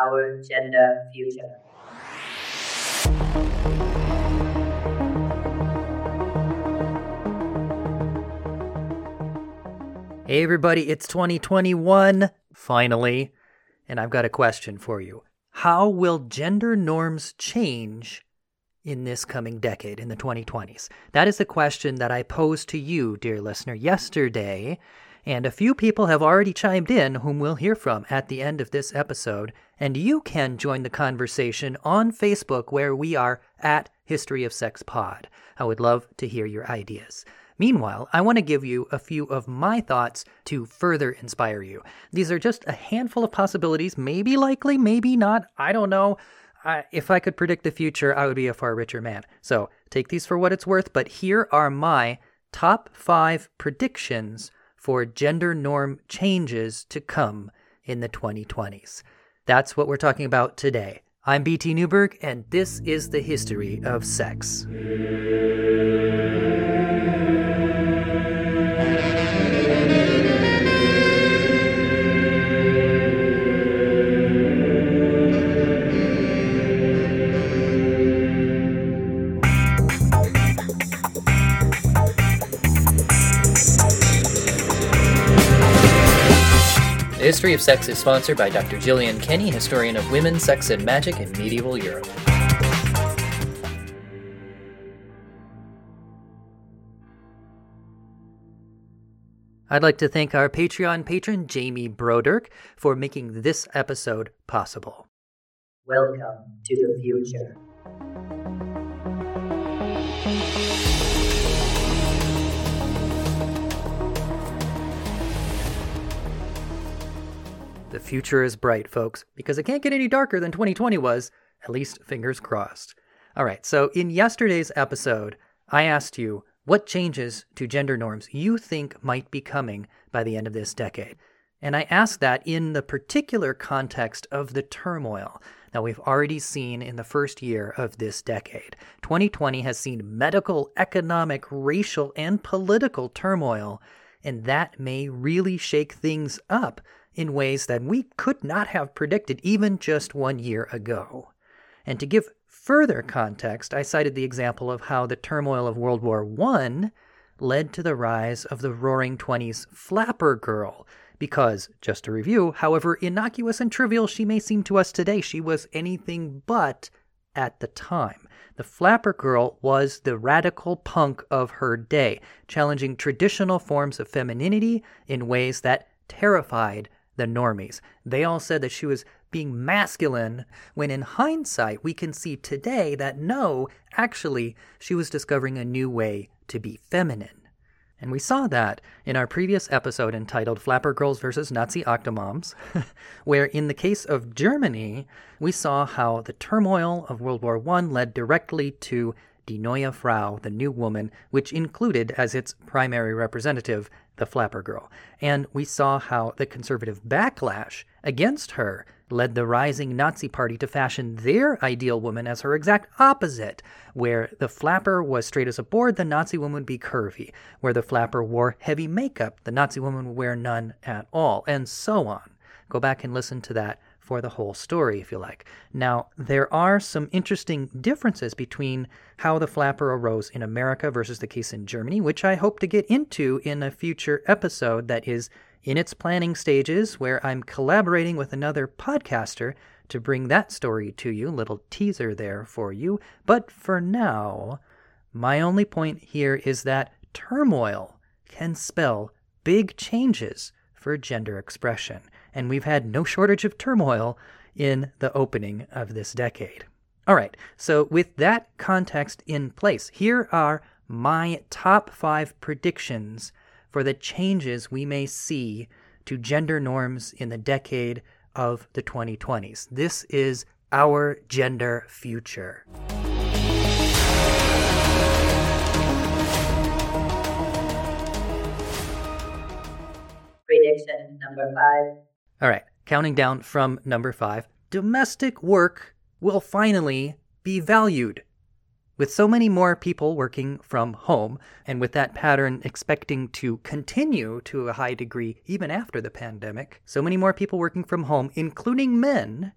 our gender future. Hey, everybody, it's 2021, finally, and I've got a question for you. How will gender norms change in this coming decade, in the 2020s? That is a question that I posed to you, dear listener, yesterday, and a few people have already chimed in whom we'll hear from at the end of this episode. And you can join the conversation on Facebook where we are at History of Sex Pod. I would love to hear your ideas. Meanwhile, I want to give you a few of my thoughts to further inspire you. These are just a handful of possibilities, maybe likely, maybe not, I don't know. I, if I could predict the future, I would be a far richer man. So take these for what it's worth, but here are my top five predictions for gender norm changes to come in the 2020s. That's what we're talking about today. I'm BT Newberg, and this is the history of sex. History of Sex is sponsored by Dr. Gillian Kenny, historian of women, sex, and magic in medieval Europe. I'd like to thank our Patreon patron, Jamie Broderick, for making this episode possible. Welcome to the future. The future is bright, folks, because it can't get any darker than 2020 was, at least fingers crossed. All right, so in yesterday's episode, I asked you what changes to gender norms you think might be coming by the end of this decade. And I asked that in the particular context of the turmoil that we've already seen in the first year of this decade. 2020 has seen medical, economic, racial, and political turmoil, and that may really shake things up in ways that we could not have predicted even just one year ago. And to give further context, I cited the example of how the turmoil of World War I led to the rise of the Roaring Twenties flapper girl. Because, just to review, however innocuous and trivial she may seem to us today, she was anything but at the time. The flapper girl was the radical punk of her day, challenging traditional forms of femininity in ways that terrified the normies. They all said that she was being masculine, when in hindsight, we can see today that no, actually, she was discovering a new way to be feminine. And we saw that in our previous episode entitled Flapper Girls versus Nazi Octomoms, where in the case of Germany, we saw how the turmoil of World War I led directly to Die Neue Frau, the new woman, which included as its primary representative the Flapper Girl. And we saw how the conservative backlash against her led the rising Nazi Party to fashion their ideal woman as her exact opposite. Where the flapper was straight as a board, the Nazi woman would be curvy. Where the flapper wore heavy makeup, the Nazi woman would wear none at all, and so on. Go back and listen to that for the whole story, if you like. Now, there are some interesting differences between how the flapper arose in America versus the case in Germany, which I hope to get into in a future episode that is in its planning stages, where I'm collaborating with another podcaster to bring that story to you. Little teaser there for you. But for now, my only point here is that turmoil can spell big changes for gender expression and we've had no shortage of turmoil in the opening of this decade. All right, so with that context in place, here are my top five predictions for the changes we may see to gender norms in the decade of the 2020s. This is our gender future. Prediction number five all right, counting down from number five domestic work will finally be valued. With so many more people working from home, and with that pattern expecting to continue to a high degree even after the pandemic, so many more people working from home, including men,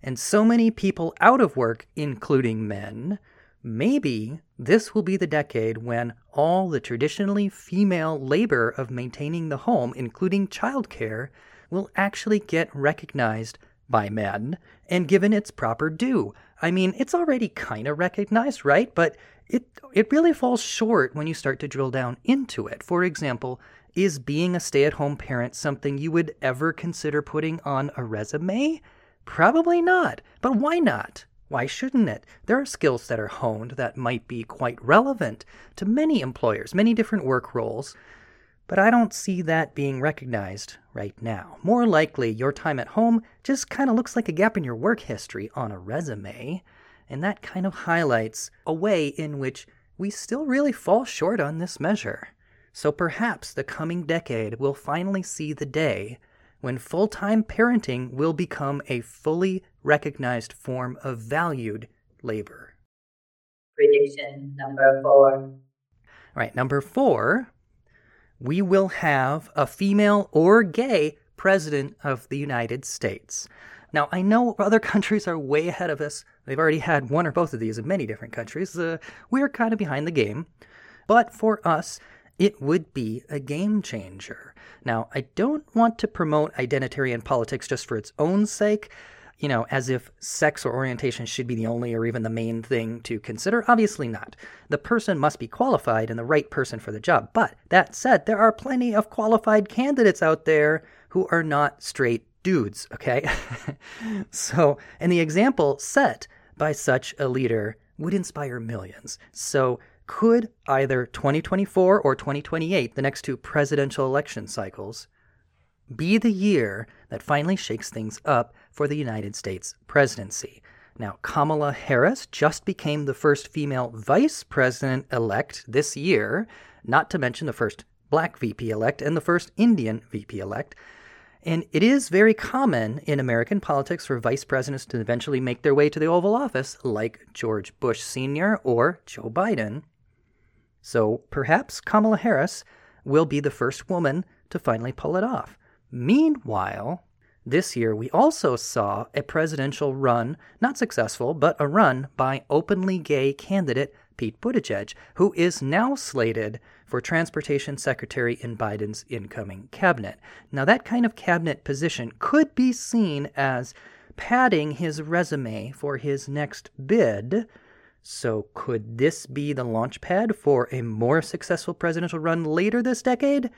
and so many people out of work, including men, maybe this will be the decade when all the traditionally female labor of maintaining the home, including childcare, will actually get recognized by men and given its proper due. I mean, it's already kind of recognized, right? But it it really falls short when you start to drill down into it. For example, is being a stay-at-home parent something you would ever consider putting on a resume? Probably not. But why not? Why shouldn't it? There are skills that are honed that might be quite relevant to many employers, many different work roles. But I don't see that being recognized right now. More likely, your time at home just kind of looks like a gap in your work history on a resume. And that kind of highlights a way in which we still really fall short on this measure. So perhaps the coming decade will finally see the day when full time parenting will become a fully recognized form of valued labor. Prediction number four. All right, number four, we will have a female or gay president of the United States. Now, I know other countries are way ahead of us. They've already had one or both of these in many different countries. Uh, we're kind of behind the game. But for us, it would be a game changer. Now, I don't want to promote identitarian politics just for its own sake, you know, as if sex or orientation should be the only or even the main thing to consider. Obviously not. The person must be qualified and the right person for the job. But that said, there are plenty of qualified candidates out there who are not straight dudes, okay? so, and the example set by such a leader would inspire millions. So, could either 2024 or 2028, the next two presidential election cycles, be the year that finally shakes things up for the United States presidency? Now, Kamala Harris just became the first female vice president elect this year, not to mention the first black VP elect and the first Indian VP elect. And it is very common in American politics for vice presidents to eventually make their way to the Oval Office, like George Bush Sr. or Joe Biden. So perhaps Kamala Harris will be the first woman to finally pull it off. Meanwhile, this year we also saw a presidential run, not successful, but a run by openly gay candidate Pete Buttigieg, who is now slated for Transportation Secretary in Biden's incoming cabinet. Now, that kind of cabinet position could be seen as padding his resume for his next bid. So, could this be the launch pad for a more successful presidential run later this decade?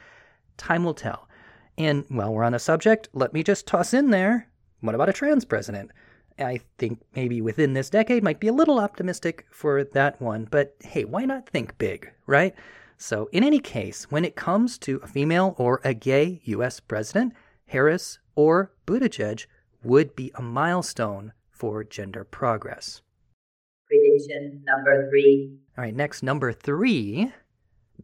Time will tell. And while we're on the subject, let me just toss in there what about a trans president? I think maybe within this decade might be a little optimistic for that one, but hey, why not think big, right? So, in any case, when it comes to a female or a gay US president, Harris or Buttigieg would be a milestone for gender progress. Prediction number three. All right, next, number three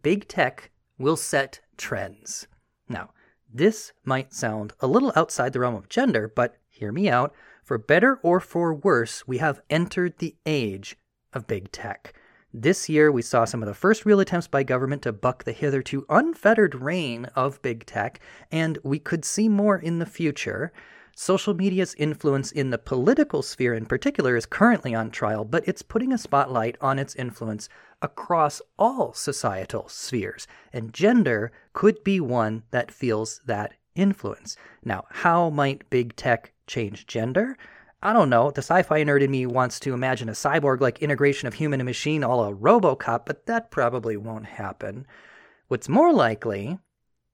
big tech will set trends. Now, this might sound a little outside the realm of gender, but hear me out. For better or for worse, we have entered the age of big tech. This year, we saw some of the first real attempts by government to buck the hitherto unfettered reign of big tech, and we could see more in the future. Social media's influence in the political sphere in particular is currently on trial, but it's putting a spotlight on its influence across all societal spheres, and gender could be one that feels that influence. Now, how might big tech change gender? I don't know. The sci fi nerd in me wants to imagine a cyborg like integration of human and machine all a Robocop, but that probably won't happen. What's more likely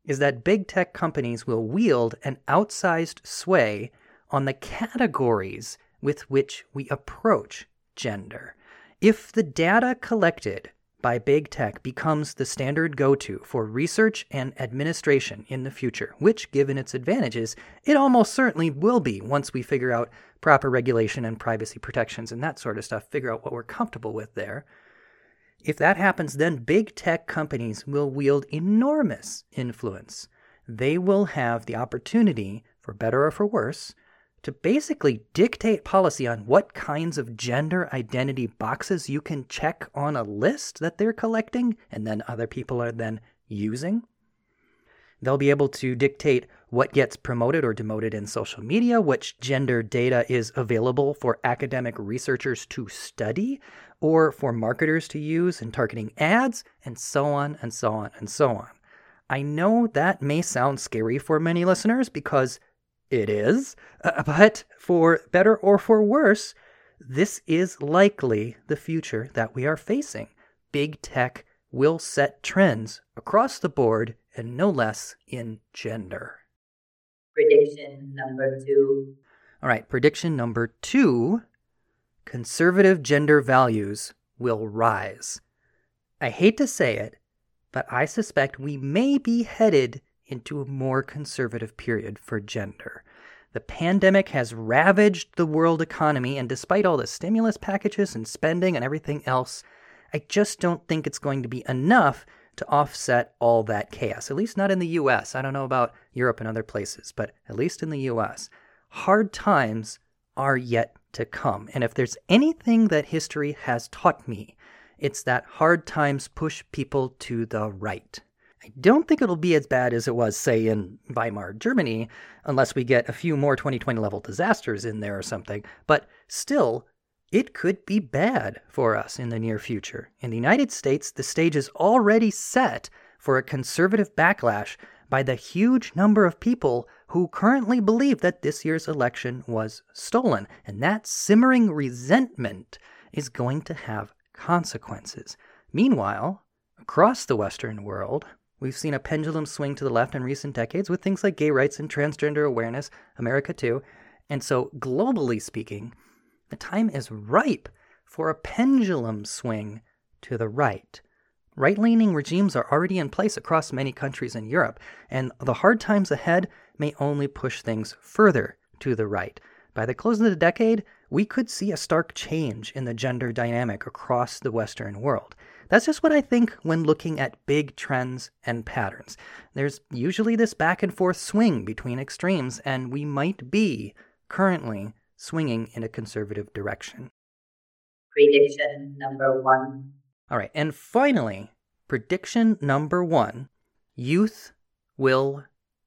is that big tech companies will wield an outsized sway on the categories with which we approach gender. If the data collected by big tech becomes the standard go to for research and administration in the future, which, given its advantages, it almost certainly will be once we figure out proper regulation and privacy protections and that sort of stuff, figure out what we're comfortable with there. If that happens, then big tech companies will wield enormous influence. They will have the opportunity, for better or for worse, to basically dictate policy on what kinds of gender identity boxes you can check on a list that they're collecting and then other people are then using. They'll be able to dictate what gets promoted or demoted in social media, which gender data is available for academic researchers to study or for marketers to use in targeting ads, and so on and so on and so on. I know that may sound scary for many listeners because it is, uh, but for better or for worse, this is likely the future that we are facing. Big tech will set trends across the board and no less in gender. Prediction number two. All right, prediction number two conservative gender values will rise. I hate to say it, but I suspect we may be headed into a more conservative period for gender. The pandemic has ravaged the world economy, and despite all the stimulus packages and spending and everything else, I just don't think it's going to be enough to offset all that chaos, at least not in the US. I don't know about Europe and other places, but at least in the US. Hard times are yet to come. And if there's anything that history has taught me, it's that hard times push people to the right. I don't think it'll be as bad as it was, say, in Weimar Germany, unless we get a few more 2020 level disasters in there or something. But still, it could be bad for us in the near future. In the United States, the stage is already set for a conservative backlash by the huge number of people who currently believe that this year's election was stolen. And that simmering resentment is going to have consequences. Meanwhile, across the Western world, we've seen a pendulum swing to the left in recent decades with things like gay rights and transgender awareness, America too. And so, globally speaking, the time is ripe for a pendulum swing to the right. Right leaning regimes are already in place across many countries in Europe, and the hard times ahead may only push things further to the right. By the close of the decade, we could see a stark change in the gender dynamic across the Western world. That's just what I think when looking at big trends and patterns. There's usually this back and forth swing between extremes, and we might be currently swinging in a conservative direction. Prediction number one. All right, and finally, prediction number one youth will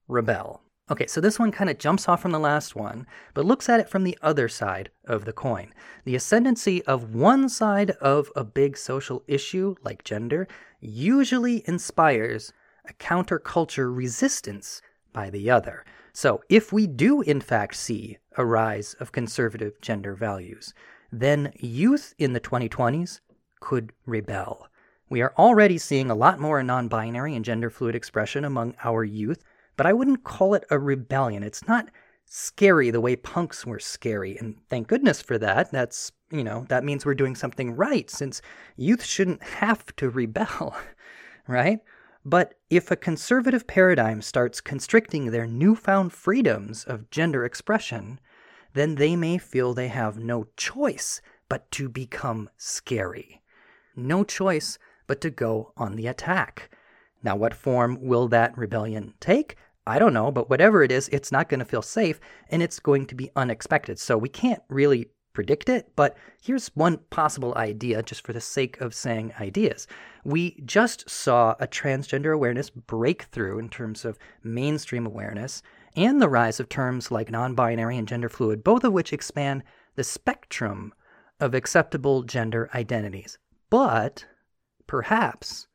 rebel. Okay, so this one kind of jumps off from the last one, but looks at it from the other side of the coin. The ascendancy of one side of a big social issue, like gender, usually inspires a counterculture resistance by the other. So, if we do in fact see a rise of conservative gender values, then youth in the 2020s could rebel. We are already seeing a lot more non binary and gender fluid expression among our youth, but I wouldn't call it a rebellion. It's not scary the way punks were scary, and thank goodness for that. That's, you know, that means we're doing something right, since youth shouldn't have to rebel, right? But if a conservative paradigm starts constricting their newfound freedoms of gender expression, then they may feel they have no choice but to become scary. No choice but to go on the attack. Now, what form will that rebellion take? I don't know, but whatever it is, it's not going to feel safe and it's going to be unexpected. So we can't really predict it, but here's one possible idea just for the sake of saying ideas. We just saw a transgender awareness breakthrough in terms of mainstream awareness and the rise of terms like non binary and gender fluid, both of which expand the spectrum of acceptable gender identities. But perhaps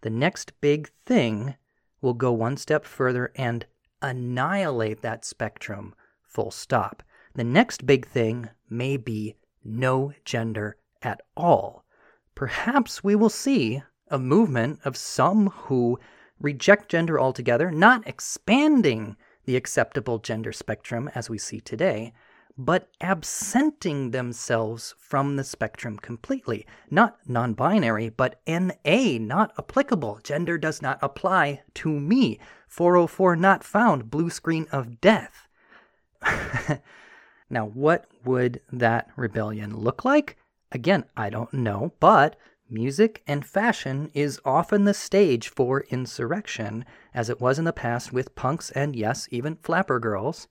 the next big thing will go one step further and annihilate that spectrum full stop. The next big thing may be no gender at all. Perhaps we will see a movement of some who reject gender altogether, not expanding the acceptable gender spectrum as we see today, but absenting themselves from the spectrum completely. Not non binary, but NA, not applicable. Gender does not apply to me. 404 not found, blue screen of death. now, what would that rebellion look like? Again, I don't know, but music and fashion is often the stage for insurrection, as it was in the past with punks and, yes, even flapper girls.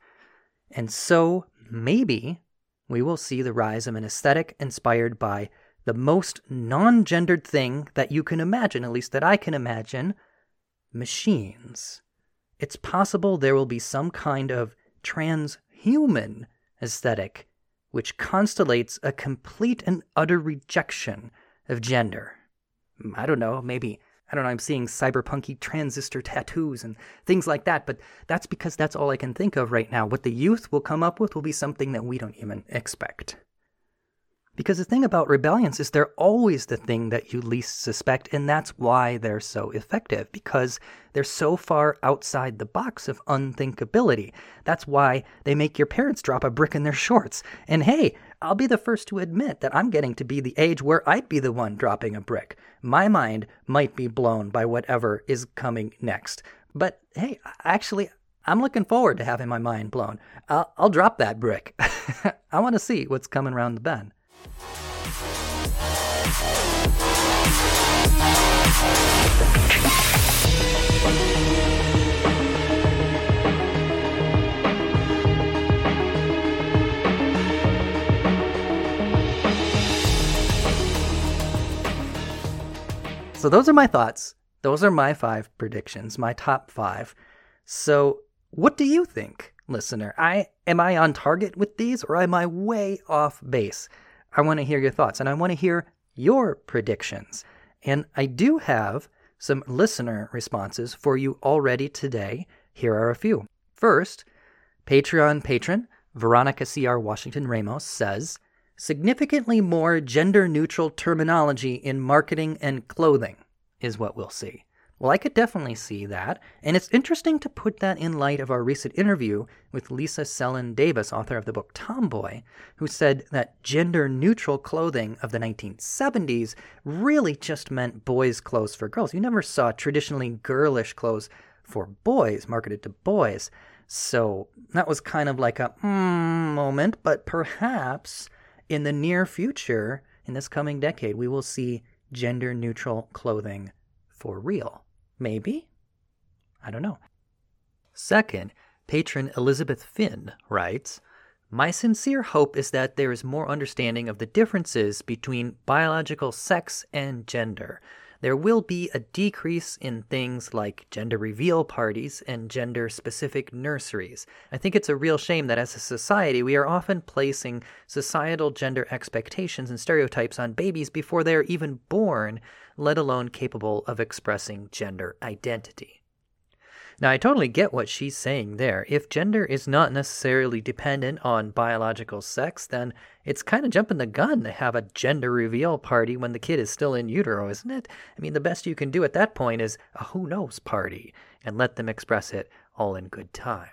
And so maybe we will see the rise of an aesthetic inspired by the most non gendered thing that you can imagine, at least that I can imagine machines. it's possible there will be some kind of transhuman aesthetic which constellates a complete and utter rejection of gender. I don't know, maybe, I don't know, I'm seeing cyberpunky transistor tattoos and things like that, but that's because that's all I can think of right now. What the youth will come up with will be something that we don't even expect. Because the thing about rebellions is they're always the thing that you least suspect, and that's why they're so effective, because they're so far outside the box of unthinkability. That's why they make your parents drop a brick in their shorts. And hey, I'll be the first to admit that I'm getting to be the age where I'd be the one dropping a brick. My mind might be blown by whatever is coming next. But hey, actually, I'm looking forward to having my mind blown. I'll, I'll drop that brick. I want to see what's coming around the bend. So those are my thoughts. Those are my five predictions, my top five. So what do you think, listener? I am I on target with these or am I way off base? I want to hear your thoughts and I want to hear your predictions. And I do have some listener responses for you already today. Here are a few. First, Patreon patron Veronica C.R. Washington Ramos says, significantly more gender neutral terminology in marketing and clothing is what we'll see. Well, I could definitely see that, and it's interesting to put that in light of our recent interview with Lisa Selin Davis, author of the book Tomboy, who said that gender neutral clothing of the 1970s really just meant boys' clothes for girls. You never saw traditionally girlish clothes for boys marketed to boys. So that was kind of like a mm moment, but perhaps in the near future, in this coming decade, we will see gender neutral clothing for real. Maybe? I don't know. Second, patron Elizabeth Finn writes My sincere hope is that there is more understanding of the differences between biological sex and gender. There will be a decrease in things like gender reveal parties and gender specific nurseries. I think it's a real shame that as a society we are often placing societal gender expectations and stereotypes on babies before they are even born let alone capable of expressing gender identity. Now, I totally get what she's saying there. If gender is not necessarily dependent on biological sex, then it's kind of jumping the gun to have a gender reveal party when the kid is still in utero, isn't it? I mean, the best you can do at that point is a who knows party and let them express it all in good time.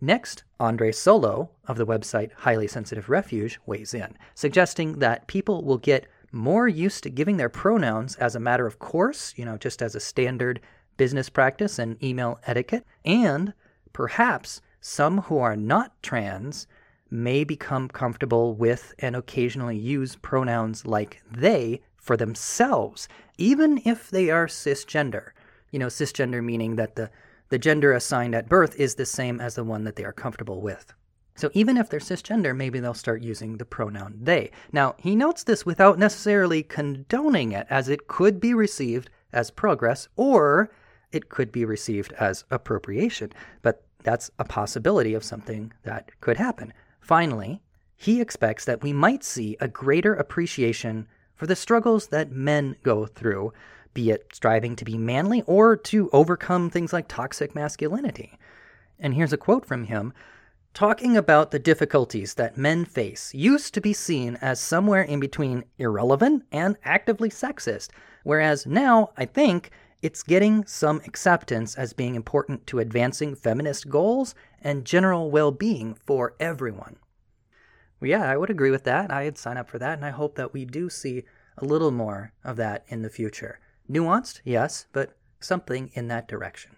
Next, Andre Solo of the website Highly Sensitive Refuge weighs in, suggesting that people will get more used to giving their pronouns as a matter of course, you know, just as a standard business practice and email etiquette. And perhaps some who are not trans may become comfortable with and occasionally use pronouns like they for themselves, even if they are cisgender. You know, cisgender meaning that the, the gender assigned at birth is the same as the one that they are comfortable with. So even if they're cisgender, maybe they'll start using the pronoun they. Now, he notes this without necessarily condoning it, as it could be received as progress or it could be received as appropriation. But that's a possibility of something that could happen. Finally, he expects that we might see a greater appreciation for the struggles that men go through, be it striving to be manly or to overcome things like toxic masculinity. And here's a quote from him Talking about the difficulties that men face used to be seen as somewhere in between irrelevant and actively sexist, whereas now, I think, it's getting some acceptance as being important to advancing feminist goals and general well being for everyone. Well, yeah, I would agree with that. I'd sign up for that, and I hope that we do see a little more of that in the future. Nuanced, yes, but something in that direction.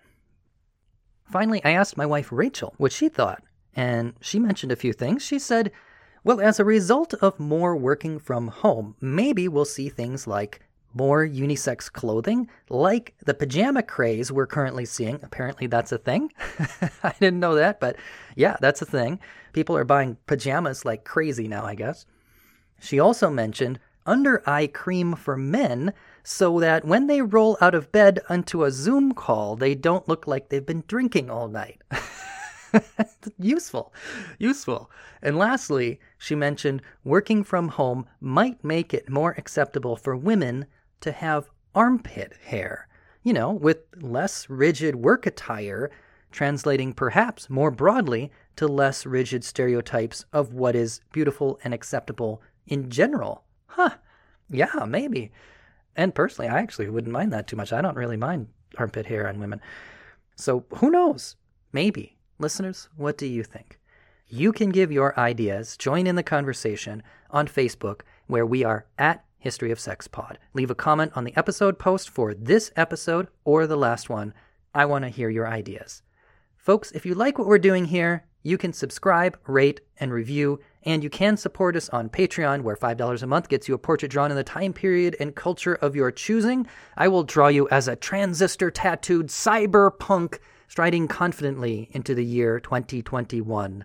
Finally, I asked my wife Rachel what she thought and she mentioned a few things. She said, well, as a result of more working from home, maybe we'll see things like more unisex clothing, like the pajama craze we're currently seeing. Apparently, that's a thing. I didn't know that, but yeah, that's a thing. People are buying pajamas like crazy now, I guess. She also mentioned under eye cream for men so that when they roll out of bed onto a Zoom call, they don't look like they've been drinking all night. useful, useful. And lastly, she mentioned working from home might make it more acceptable for women to have armpit hair, you know, with less rigid work attire, translating perhaps more broadly to less rigid stereotypes of what is beautiful and acceptable in general. Huh. Yeah, maybe. And personally, I actually wouldn't mind that too much. I don't really mind armpit hair on women. So who knows? Maybe. Listeners, what do you think? You can give your ideas, join in the conversation on Facebook, where we are at History of Sex Pod. Leave a comment on the episode post for this episode or the last one. I want to hear your ideas. Folks, if you like what we're doing here, you can subscribe, rate, and review, and you can support us on Patreon, where $5 a month gets you a portrait drawn in the time period and culture of your choosing. I will draw you as a transistor tattooed cyberpunk striding confidently into the year 2021.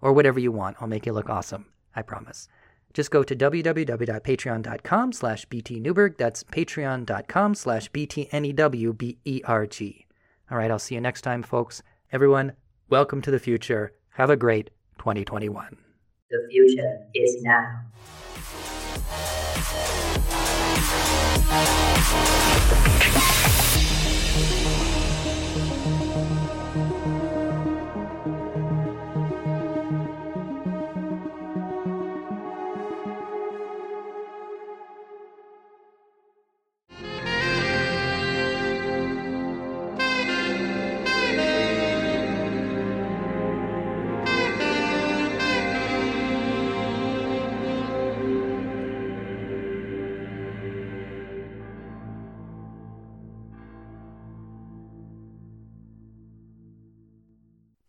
Or whatever you want. I'll make you look awesome. I promise. Just go to www.patreon.com slash btnewberg. That's patreon.com slash btnewberg. All right, I'll see you next time, folks. Everyone, welcome to the future. Have a great 2021. The future is now.